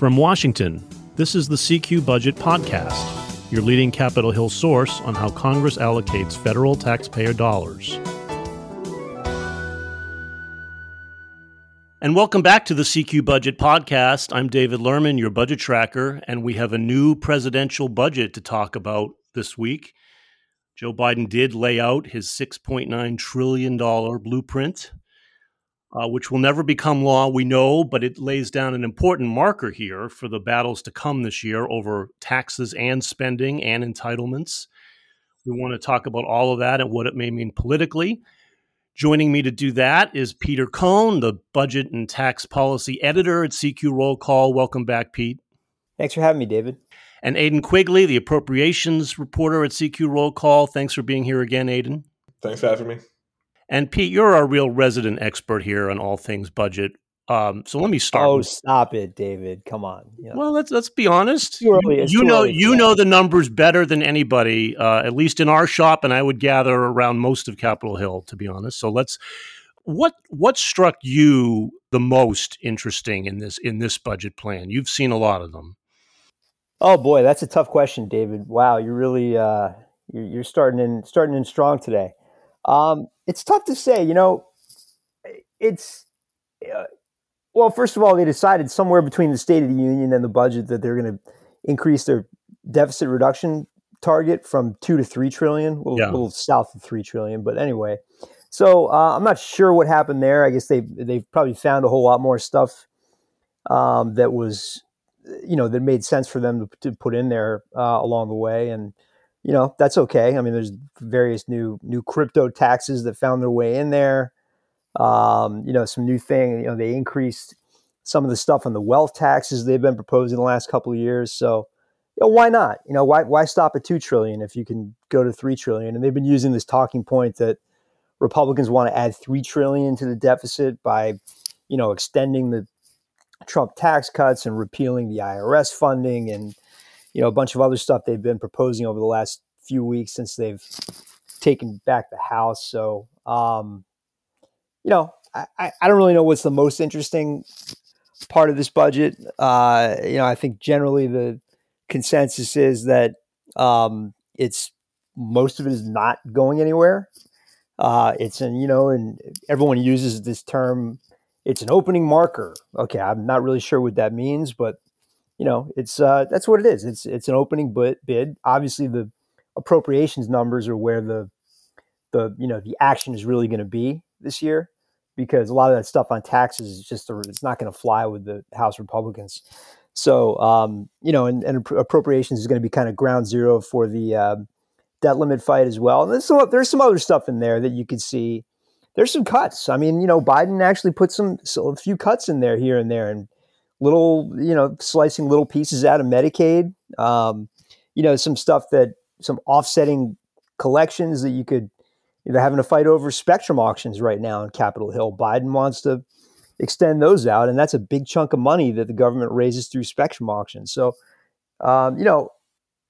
From Washington, this is the CQ Budget Podcast, your leading Capitol Hill source on how Congress allocates federal taxpayer dollars. And welcome back to the CQ Budget Podcast. I'm David Lerman, your budget tracker, and we have a new presidential budget to talk about this week. Joe Biden did lay out his $6.9 trillion blueprint uh, which will never become law, we know, but it lays down an important marker here for the battles to come this year over taxes and spending and entitlements. We want to talk about all of that and what it may mean politically. Joining me to do that is Peter Cohn, the budget and tax policy editor at CQ Roll Call. Welcome back, Pete. Thanks for having me, David. And Aidan Quigley, the appropriations reporter at CQ Roll Call. Thanks for being here again, Aidan. Thanks for having me. And Pete, you're our real resident expert here on all things budget. Um, so let me start. Oh, with, stop it, David! Come on. Yeah. Well, let's let's be honest. You, you know, you know the numbers better than anybody, uh, at least in our shop, and I would gather around most of Capitol Hill, to be honest. So let's. What what struck you the most interesting in this in this budget plan? You've seen a lot of them. Oh boy, that's a tough question, David. Wow, you're really uh, you're, you're starting in starting in strong today. Um, it's tough to say. You know, it's uh, well. First of all, they decided somewhere between the State of the Union and the budget that they're going to increase their deficit reduction target from two to three trillion, a little, yeah. little south of three trillion. But anyway, so uh, I'm not sure what happened there. I guess they they've probably found a whole lot more stuff um, that was, you know, that made sense for them to, to put in there uh, along the way, and you know that's okay. I mean, there's various new new crypto taxes that found their way in there. Um, you know, some new thing. You know, they increased some of the stuff on the wealth taxes they've been proposing the last couple of years. So, you know, why not? You know, why why stop at two trillion if you can go to three trillion? And they've been using this talking point that Republicans want to add three trillion to the deficit by, you know, extending the Trump tax cuts and repealing the IRS funding and you know, a bunch of other stuff they've been proposing over the last few weeks since they've taken back the House. So, um, you know, I, I don't really know what's the most interesting part of this budget. Uh, you know, I think generally the consensus is that um, it's most of it is not going anywhere. Uh, it's an you know, and everyone uses this term. It's an opening marker. Okay, I'm not really sure what that means, but you know, it's uh, that's what it is. It's it's an opening bid. Obviously, the appropriations numbers are where the the you know the action is really going to be this year because a lot of that stuff on taxes is just a, it's not going to fly with the House Republicans. So um, you know, and, and, appropriations is going to be kind of ground zero for the uh, debt limit fight as well. And there's some there's some other stuff in there that you could see. There's some cuts. I mean, you know, Biden actually put some so a few cuts in there here and there, and little, you know, slicing little pieces out of Medicaid. Um, you know, some stuff that some offsetting collections that you could. They're having to fight over spectrum auctions right now in Capitol Hill. Biden wants to extend those out, and that's a big chunk of money that the government raises through spectrum auctions. So, um, you know,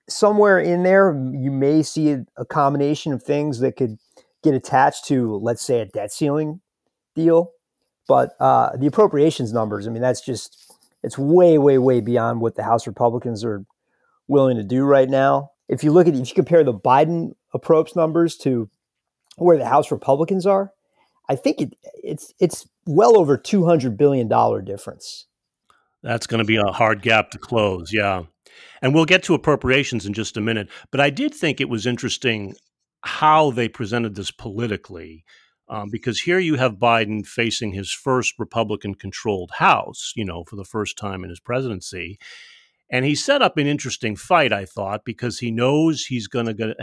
somewhere in there, you may see a, a, combination of things that could get attached to, let's say, a debt ceiling deal. But uh, the appropriations numbers, I mean, that's just it's way, way, way beyond what the House Republicans are willing to do right now. If you look at if you compare the Biden approach numbers to where the House Republicans are, I think it, it's it's well over two hundred billion dollar difference. That's going to be a hard gap to close, yeah. And we'll get to appropriations in just a minute. But I did think it was interesting how they presented this politically um, because here you have Biden facing his first Republican controlled House, you know, for the first time in his presidency. And he set up an interesting fight, I thought, because he knows he's going to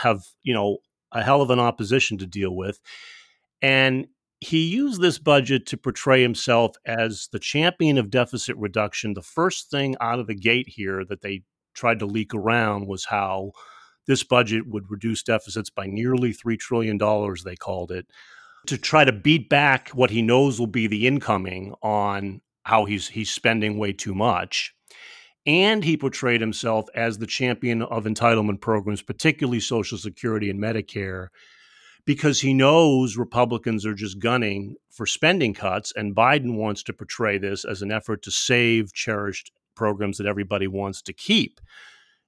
have, you know, a hell of an opposition to deal with. And he used this budget to portray himself as the champion of deficit reduction. The first thing out of the gate here that they tried to leak around was how this budget would reduce deficits by nearly $3 trillion, they called it to try to beat back what he knows will be the incoming on how he's he's spending way too much. And he portrayed himself as the champion of entitlement programs, particularly Social Security and Medicare, because he knows Republicans are just gunning for spending cuts, and Biden wants to portray this as an effort to save cherished programs that everybody wants to keep,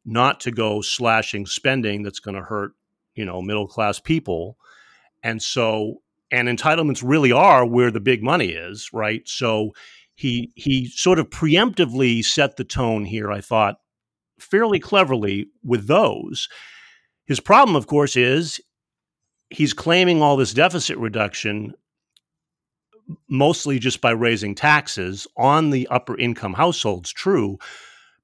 not to go slashing spending that's going to hurt, you know, middle class people. And so, and entitlements really are where the big money is, right? So he he sort of preemptively set the tone here, I thought, fairly cleverly with those. His problem, of course, is he's claiming all this deficit reduction mostly just by raising taxes on the upper income households, true,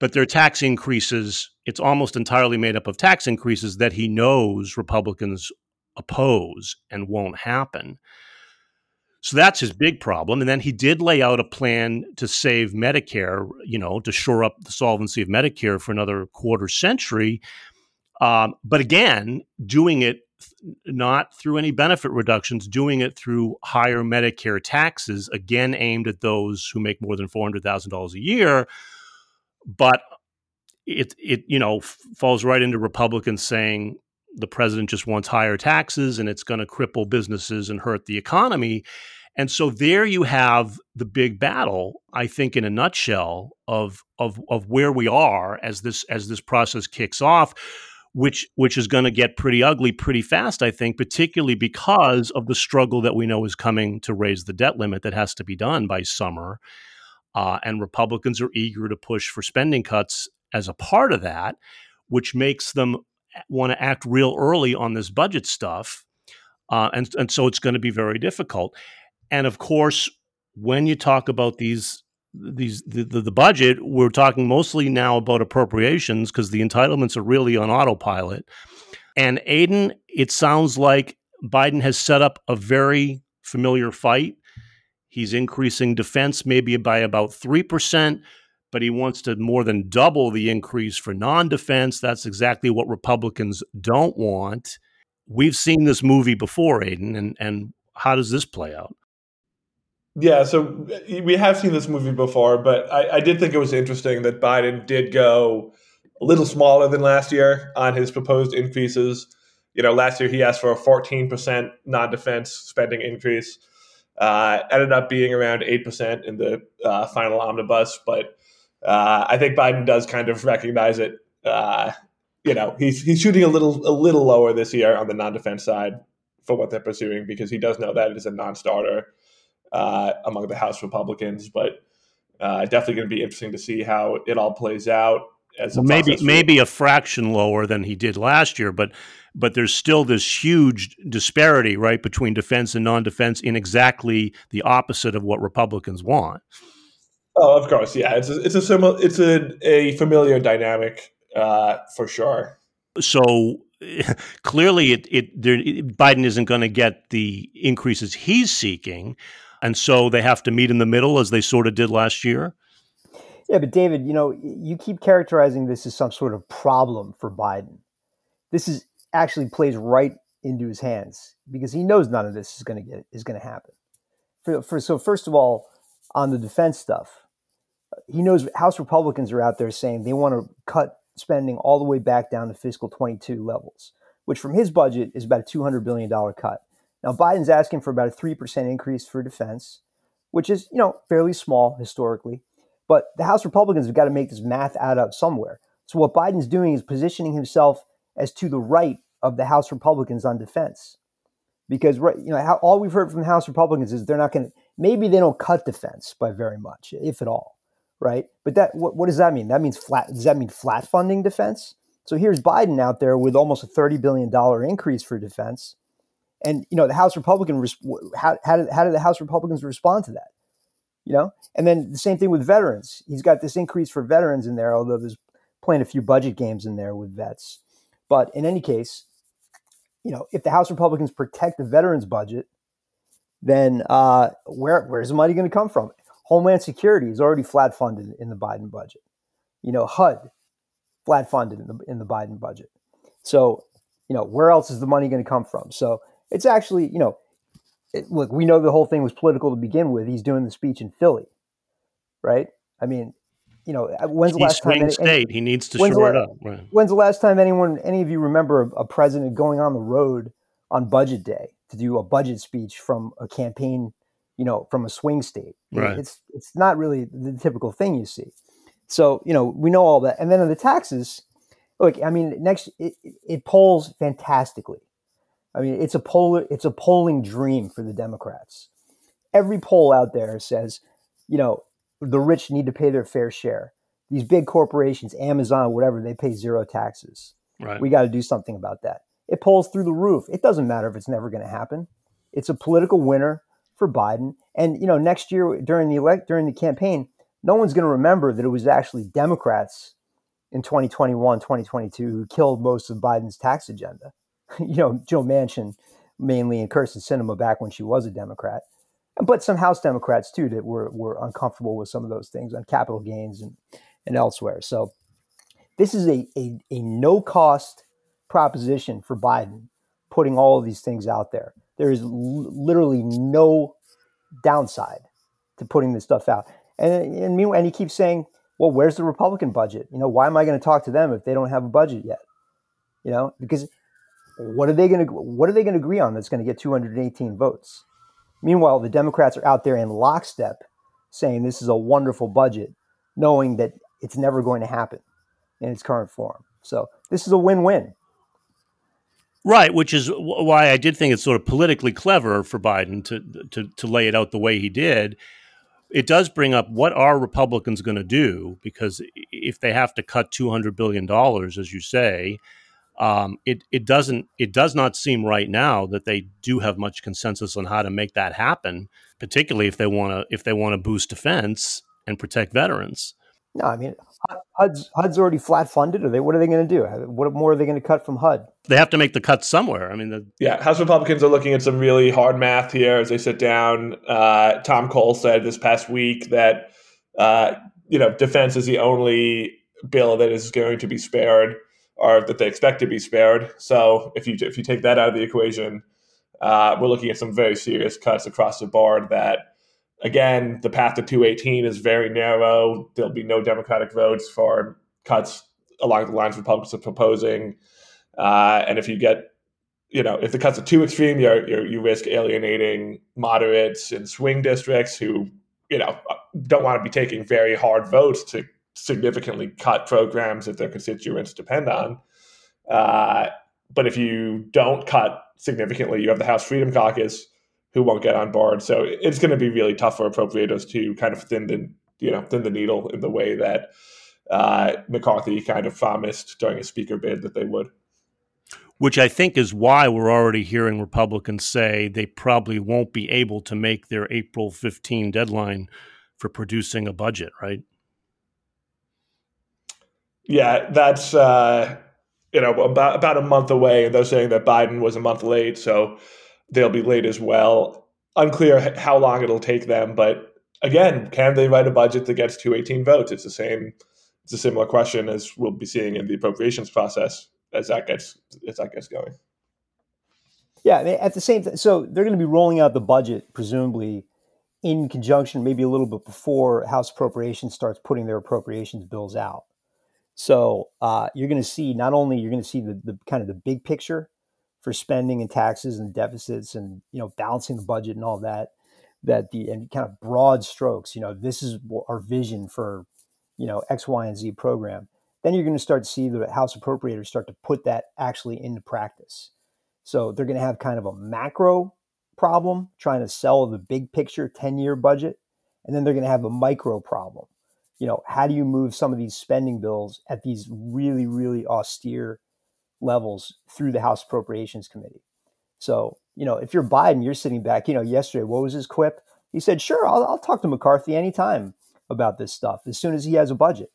but their tax increases, it's almost entirely made up of tax increases that he knows Republicans oppose and won't happen. So that's his big problem. And then he did lay out a plan to save Medicare, you know, to shore up the solvency of Medicare for another quarter century. Um, but again, doing it not through any benefit reductions, doing it through higher Medicare taxes, again aimed at those who make more than four hundred thousand dollars a year. But it it you know f- falls right into Republicans saying the president just wants higher taxes and it's going to cripple businesses and hurt the economy. And so there you have the big battle, I think, in a nutshell, of of of where we are as this as this process kicks off which which is going to get pretty ugly pretty fast, I think, particularly because of the struggle that we know is coming to raise the debt limit that has to be done by summer. Uh, and Republicans are eager to push for spending cuts as a part of that, which makes them want to act real early on this budget stuff. Uh, and, and so it's going to be very difficult. And of course, when you talk about these these the, the, the budget we're talking mostly now about appropriations because the entitlements are really on autopilot and aidan it sounds like Biden has set up a very familiar fight he's increasing defense maybe by about 3% but he wants to more than double the increase for non-defense that's exactly what Republicans don't want we've seen this movie before Aidan, and and how does this play out yeah, so we have seen this movie before, but I, I, did think it was interesting that Biden did go a little smaller than last year on his proposed increases. You know, last year he asked for a 14% non defense spending increase. Uh, ended up being around 8% in the uh, final omnibus, but uh, I think Biden does kind of recognize it. Uh, you know, he's, he's shooting a little a little lower this year on the non defense side for what they're pursuing because he does know that it is a non starter uh, among the House Republicans. But uh, definitely going to be interesting to see how it all plays out. As well, maybe maybe a fraction lower than he did last year, but but there's still this huge disparity, right, between defense and non-defense in exactly the opposite of what Republicans want. Oh, of course, yeah. It's a, it's a similar, it's a, a familiar dynamic uh, for sure. So clearly, it, it, there, Biden isn't going to get the increases he's seeking. And so they have to meet in the middle as they sort of did last year. Yeah, but David, you know, you keep characterizing this as some sort of problem for Biden. This is actually plays right into his hands because he knows none of this is going to get is going to happen. For, for, so first of all, on the defense stuff, he knows House Republicans are out there saying they want to cut spending all the way back down to fiscal 22 levels, which from his budget is about a 200 billion dollar cut. Now, Biden's asking for about a 3% increase for defense, which is, you know, fairly small historically. But the House Republicans have got to make this math add up somewhere. So what Biden's doing is positioning himself as to the right of the House Republicans on defense. Because right, you know, how, all we've heard from the House Republicans is they're not going to maybe they don't cut defense by very much, if at all, right? But that what, what does that mean? That means flat does that mean flat funding defense? So here's Biden out there with almost a $30 billion increase for defense and you know, the House Republican how how did, how did the House Republicans respond to that? You know, and then the same thing with veterans. He's got this increase for veterans in there, although there's playing a few budget games in there with vets. But in any case, you know, if the House Republicans protect the veterans budget, then uh, where where's the money going to come from? Homeland Security is already flat funded in the Biden budget. You know, HUD flat funded in the in the Biden budget. So, you know, where else is the money going to come from? So it's actually, you know, it, look, we know the whole thing was political to begin with. He's doing the speech in Philly, right? I mean, you know, uh, when's the last time? Any, state. He needs to shore it up. Right. When's the last time anyone, any of you remember a, a president going on the road on budget day to do a budget speech from a campaign, you know, from a swing state? Right. It's it's not really the typical thing you see. So you know we know all that, and then on the taxes, look, I mean, next it, it polls fantastically. I mean, it's a poll, it's a polling dream for the Democrats. Every poll out there says, you know, the rich need to pay their fair share. These big corporations, Amazon, whatever, they pay zero taxes. Right. We got to do something about that. It pulls through the roof. It doesn't matter if it's never going to happen. It's a political winner for Biden. And you know, next year during the elect during the campaign, no one's going to remember that it was actually Democrats in 2021, 2022 who killed most of Biden's tax agenda. you know, Joe Manchin mainly and Kyrsten Sinema back when she was a Democrat, but some House Democrats too that were were uncomfortable with some of those things on capital gains and and elsewhere. So this is a a, a no cost proposition for Biden, putting all of these things out there. There is l- literally no downside to putting this stuff out. And and meanwhile, and he keeps saying, "Well, where's the Republican budget? You know, why am I going to talk to them if they don't have a budget yet? You know, because what are they going to what are they going to agree on that's going to get 218 votes? Meanwhile, the Democrats are out there in lockstep saying this is a wonderful budget, knowing that it's never going to happen in its current form. So this is a win-win. Right, which is why I did think it's sort of politically clever for Biden to to to lay it out the way he did. It does bring up what are Republicans going to do because if they have to cut two hundred billion dollars, as you say, um, it it doesn't it does not seem right now that they do have much consensus on how to make that happen, particularly if they want to if they want to boost defense and protect veterans. No, I mean HUD's HUD's already flat funded. Are they? What are they going to do? What more are they going to cut from HUD? They have to make the cuts somewhere. I mean, the, yeah, House Republicans are looking at some really hard math here as they sit down. Uh, Tom Cole said this past week that uh, you know defense is the only bill that is going to be spared or that they expect to be spared. So if you if you take that out of the equation, uh, we're looking at some very serious cuts across the board. That again, the path to 218 is very narrow. There'll be no Democratic votes for cuts along the lines Republicans are proposing. Uh, and if you get, you know, if the cuts are too extreme, you're, you're, you risk alienating moderates in swing districts who, you know, don't want to be taking very hard votes to significantly cut programs that their constituents depend on. Uh, but if you don't cut significantly, you have the House Freedom Caucus who won't get on board. So it's going to be really tough for appropriators to kind of thin the you know thin the needle in the way that uh, McCarthy kind of promised during his speaker bid that they would. Which I think is why we're already hearing Republicans say they probably won't be able to make their April 15 deadline for producing a budget, right? Yeah, that's uh, you know about about a month away, and they're saying that Biden was a month late, so they'll be late as well. Unclear how long it'll take them, but again, can they write a budget that gets 218 votes? It's the same. It's a similar question as we'll be seeing in the appropriations process as that gets as that gets going. Yeah, at the same time, so they're going to be rolling out the budget presumably in conjunction, maybe a little bit before House Appropriations starts putting their appropriations bills out. So uh, you're going to see not only you're going to see the, the kind of the big picture for spending and taxes and deficits and you know balancing the budget and all that that the and kind of broad strokes you know this is our vision for you know x y and z program then you're going to start to see the house appropriators start to put that actually into practice. So they're going to have kind of a macro problem trying to sell the big picture 10 year budget and then they're going to have a micro problem you know, how do you move some of these spending bills at these really, really austere levels through the House Appropriations Committee? So, you know, if you're Biden, you're sitting back, you know, yesterday, what was his quip? He said, sure, I'll, I'll talk to McCarthy anytime about this stuff as soon as he has a budget,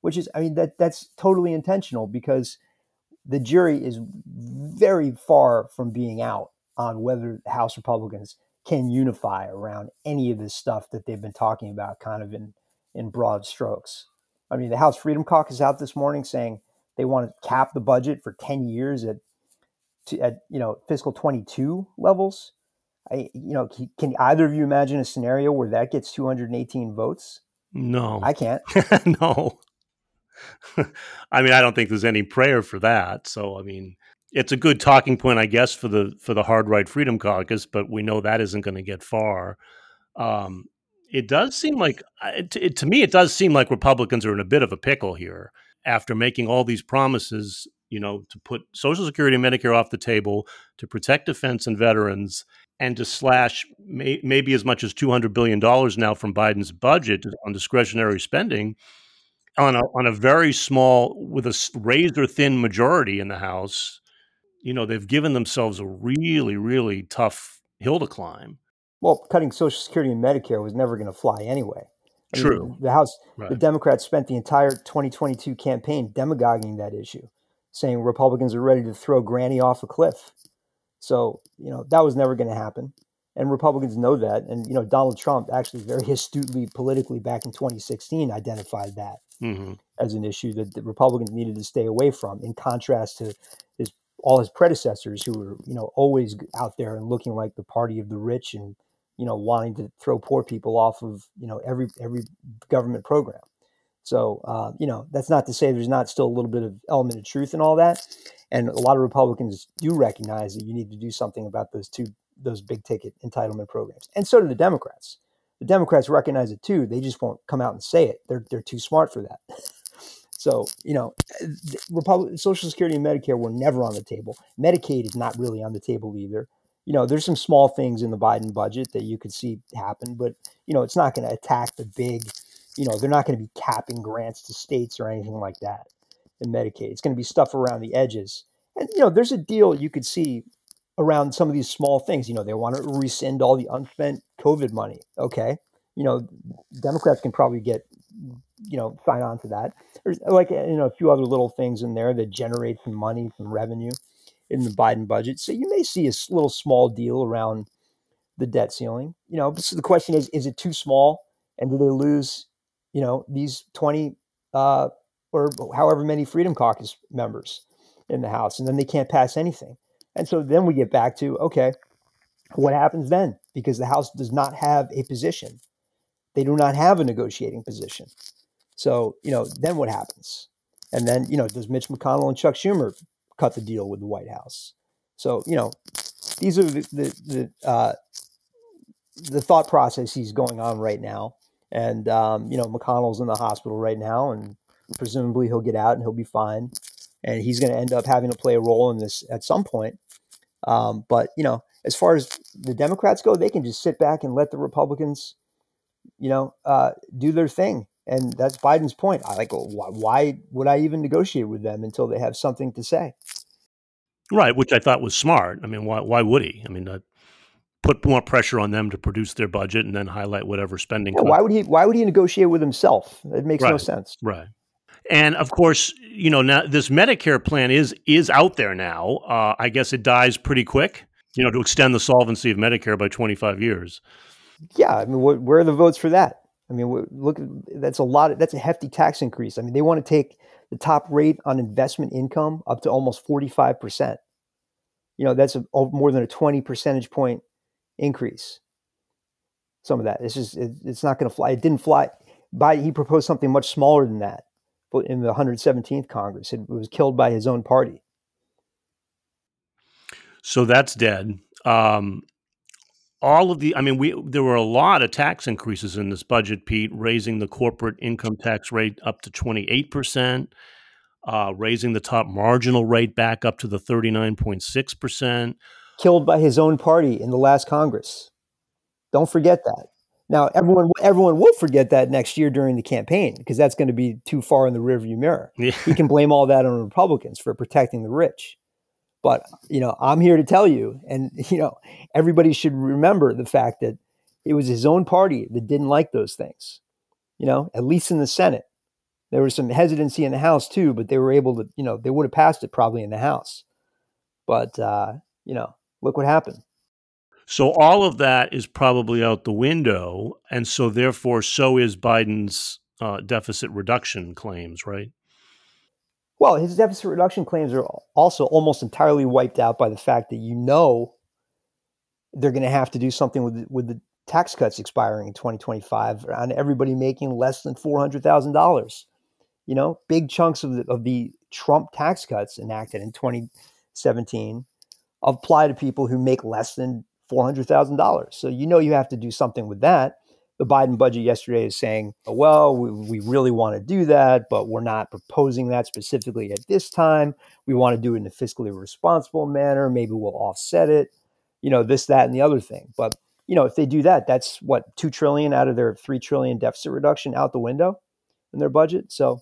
which is, I mean, that that's totally intentional because the jury is very far from being out on whether House Republicans can unify around any of this stuff that they've been talking about kind of in in broad strokes. I mean, the House Freedom Caucus out this morning saying they want to cap the budget for 10 years at, to, at you know, fiscal 22 levels. I, you know, can, can either of you imagine a scenario where that gets 218 votes? No, I can't. no. I mean, I don't think there's any prayer for that. So, I mean, it's a good talking point, I guess, for the for the hard right Freedom Caucus, but we know that isn't going to get far. Um, it does seem like uh, it, it, to me it does seem like Republicans are in a bit of a pickle here after making all these promises, you know, to put Social Security and Medicare off the table, to protect defense and veterans, and to slash may, maybe as much as $200 billion now from Biden's budget on discretionary spending on a, on a very small, with a razor thin majority in the House. You know, they've given themselves a really, really tough hill to climb. Well, cutting Social Security and Medicare was never going to fly anyway. I True. Mean, the House, right. the Democrats spent the entire 2022 campaign demagoguing that issue, saying Republicans are ready to throw Granny off a cliff. So, you know, that was never going to happen. And Republicans know that. And, you know, Donald Trump actually very astutely politically back in 2016 identified that mm-hmm. as an issue that the Republicans needed to stay away from, in contrast to his all his predecessors who were, you know, always out there and looking like the party of the rich and you know, wanting to throw poor people off of, you know, every every government program. So, uh, you know, that's not to say there's not still a little bit of element of truth in all that. And a lot of Republicans do recognize that you need to do something about those two those big ticket entitlement programs. And so do the Democrats. The Democrats recognize it too. They just won't come out and say it. They're they're too smart for that. so, you know, Republic, Social Security and Medicare were never on the table. Medicaid is not really on the table either you know, there's some small things in the Biden budget that you could see happen, but you know, it's not going to attack the big. You know, they're not going to be capping grants to states or anything like that in Medicaid. It's going to be stuff around the edges, and you know, there's a deal you could see around some of these small things. You know, they want to rescind all the unspent COVID money. Okay, you know, Democrats can probably get you know sign on to that. There's like you know a few other little things in there that generate some money, some revenue in the Biden budget. So you may see a little small deal around the debt ceiling. You know, so the question is, is it too small? And do they lose, you know, these 20 uh, or however many Freedom Caucus members in the House, and then they can't pass anything. And so then we get back to, okay, what happens then? Because the House does not have a position. They do not have a negotiating position. So, you know, then what happens? And then, you know, does Mitch McConnell and Chuck Schumer cut the deal with the White House. So you know, these are the the the, uh, the thought processes going on right now. And um, you know, McConnell's in the hospital right now, and presumably he'll get out and he'll be fine. And he's going to end up having to play a role in this at some point. Um, but you know, as far as the Democrats go, they can just sit back and let the Republicans, you know, uh, do their thing. And that's Biden's point. I like, why, why would I even negotiate with them until they have something to say? Right, which I thought was smart. I mean, why, why would he? I mean, uh, put more pressure on them to produce their budget and then highlight whatever spending. Yeah, why would he? Why would he negotiate with himself? It makes right, no sense. Right. And of course, you know, now this Medicare plan is is out there now. Uh, I guess it dies pretty quick. You know, to extend the solvency of Medicare by twenty five years. Yeah, I mean, wh- where are the votes for that? I mean, look, that's a lot. Of, that's a hefty tax increase. I mean, they want to take the top rate on investment income up to almost forty five percent. You know, that's a, more than a twenty percentage point increase. Some of that. It's just it, it's not going to fly. It didn't fly. By he proposed something much smaller than that, but in the 117th Congress, it was killed by his own party. So that's dead. Um, all of the i mean we there were a lot of tax increases in this budget pete raising the corporate income tax rate up to 28% uh, raising the top marginal rate back up to the 39.6% killed by his own party in the last congress. Don't forget that. Now everyone everyone will forget that next year during the campaign because that's going to be too far in the rearview mirror. Yeah. he can blame all that on republicans for protecting the rich but you know, I'm here to tell you, and you know, everybody should remember the fact that it was his own party that didn't like those things. You know, at least in the Senate, there was some hesitancy in the House too, but they were able to, you know, they would have passed it probably in the House. But uh, you know, look what happened. So all of that is probably out the window, and so therefore, so is Biden's uh, deficit reduction claims, right? Well, his deficit reduction claims are also almost entirely wiped out by the fact that you know they're going to have to do something with with the tax cuts expiring in 2025 on everybody making less than $400,000. You know, big chunks of the, of the Trump tax cuts enacted in 2017 apply to people who make less than $400,000. So you know you have to do something with that. The Biden budget yesterday is saying, well, we, we really want to do that, but we're not proposing that specifically at this time. We want to do it in a fiscally responsible manner. Maybe we'll offset it, you know, this, that, and the other thing. But you know, if they do that, that's what two trillion out of their three trillion deficit reduction out the window in their budget. So,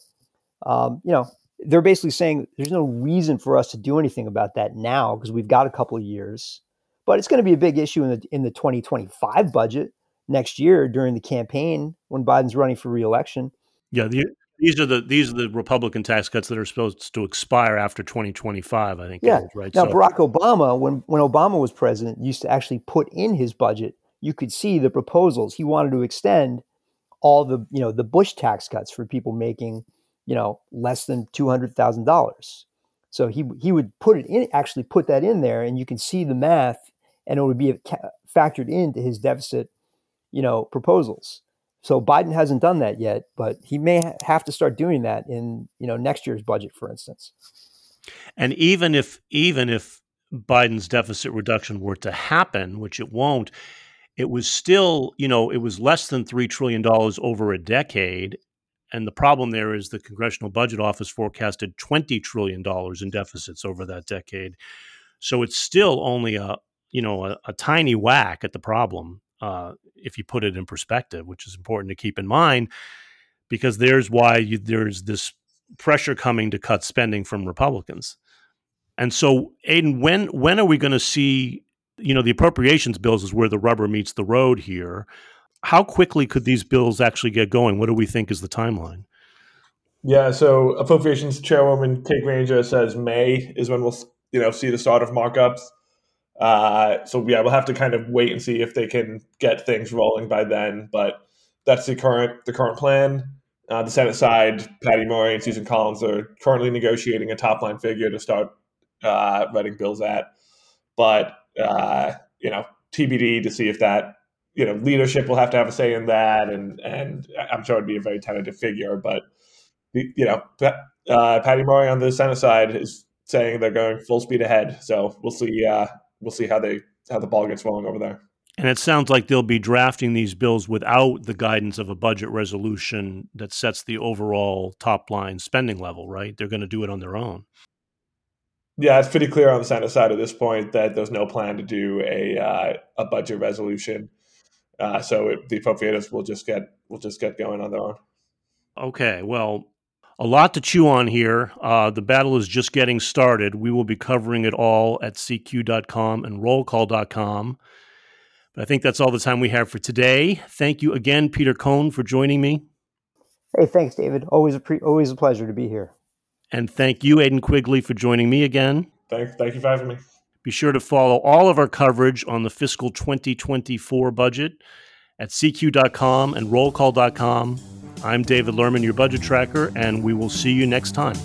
um, you know, they're basically saying there's no reason for us to do anything about that now because we've got a couple of years. But it's going to be a big issue in the in the 2025 budget next year during the campaign when Biden's running for reelection. Yeah, the, these are the these are the Republican tax cuts that are supposed to expire after 2025. I think. Yeah, is, right. Now so, Barack Obama, when when Obama was president, used to actually put in his budget you could see the proposals. He wanted to extend all the, you know, the Bush tax cuts for people making, you know, less than two hundred thousand dollars. So he he would put it in, actually put that in there, and you can see the math, and it would be factored into his deficit, you know, proposals. So Biden hasn't done that yet, but he may have to start doing that in you know next year's budget, for instance. And even if even if Biden's deficit reduction were to happen, which it won't, it was still, you know, it was less than $3 trillion over a decade. And the problem there is the Congressional Budget Office forecasted $20 trillion in deficits over that decade. So it's still only a, you know, a, a tiny whack at the problem uh, if you put it in perspective, which is important to keep in mind because there's why you, there's this pressure coming to cut spending from Republicans. And so, Aidan, when when are we going to see you know, the appropriations bills is where the rubber meets the road here. How quickly could these bills actually get going? What do we think is the timeline? Yeah, so Appropriations Chairwoman Kay Granger says May is when we'll you know see the start of markups. Uh, so yeah, we'll have to kind of wait and see if they can get things rolling by then. But that's the current the current plan. Uh, the Senate side, Patty Murray and Susan Collins are currently negotiating a top line figure to start uh, writing bills at. But uh, you know, TBD to see if that you know leadership will have to have a say in that, and and I'm sure it'd be a very tentative figure, but you know, uh, Patty Murray on the Senate side is saying they're going full speed ahead, so we'll see. Uh, we'll see how they how the ball gets rolling over there. And it sounds like they'll be drafting these bills without the guidance of a budget resolution that sets the overall top line spending level, right? They're going to do it on their own yeah, it's pretty clear on the Senate side at this point that there's no plan to do a uh, a budget resolution. Uh, so it, the appropriators will just get will just get going on their own. Okay, well, a lot to chew on here. Uh, the battle is just getting started. We will be covering it all at CQ.com and rollcall.com. But I think that's all the time we have for today. Thank you again, Peter Cohn, for joining me. Hey, thanks, David. Always a pre- always a pleasure to be here. And thank you, Aidan Quigley, for joining me again. Thank, thank you for having me. Be sure to follow all of our coverage on the fiscal 2024 budget at cq.com and rollcall.com. I'm David Lerman, your budget tracker, and we will see you next time.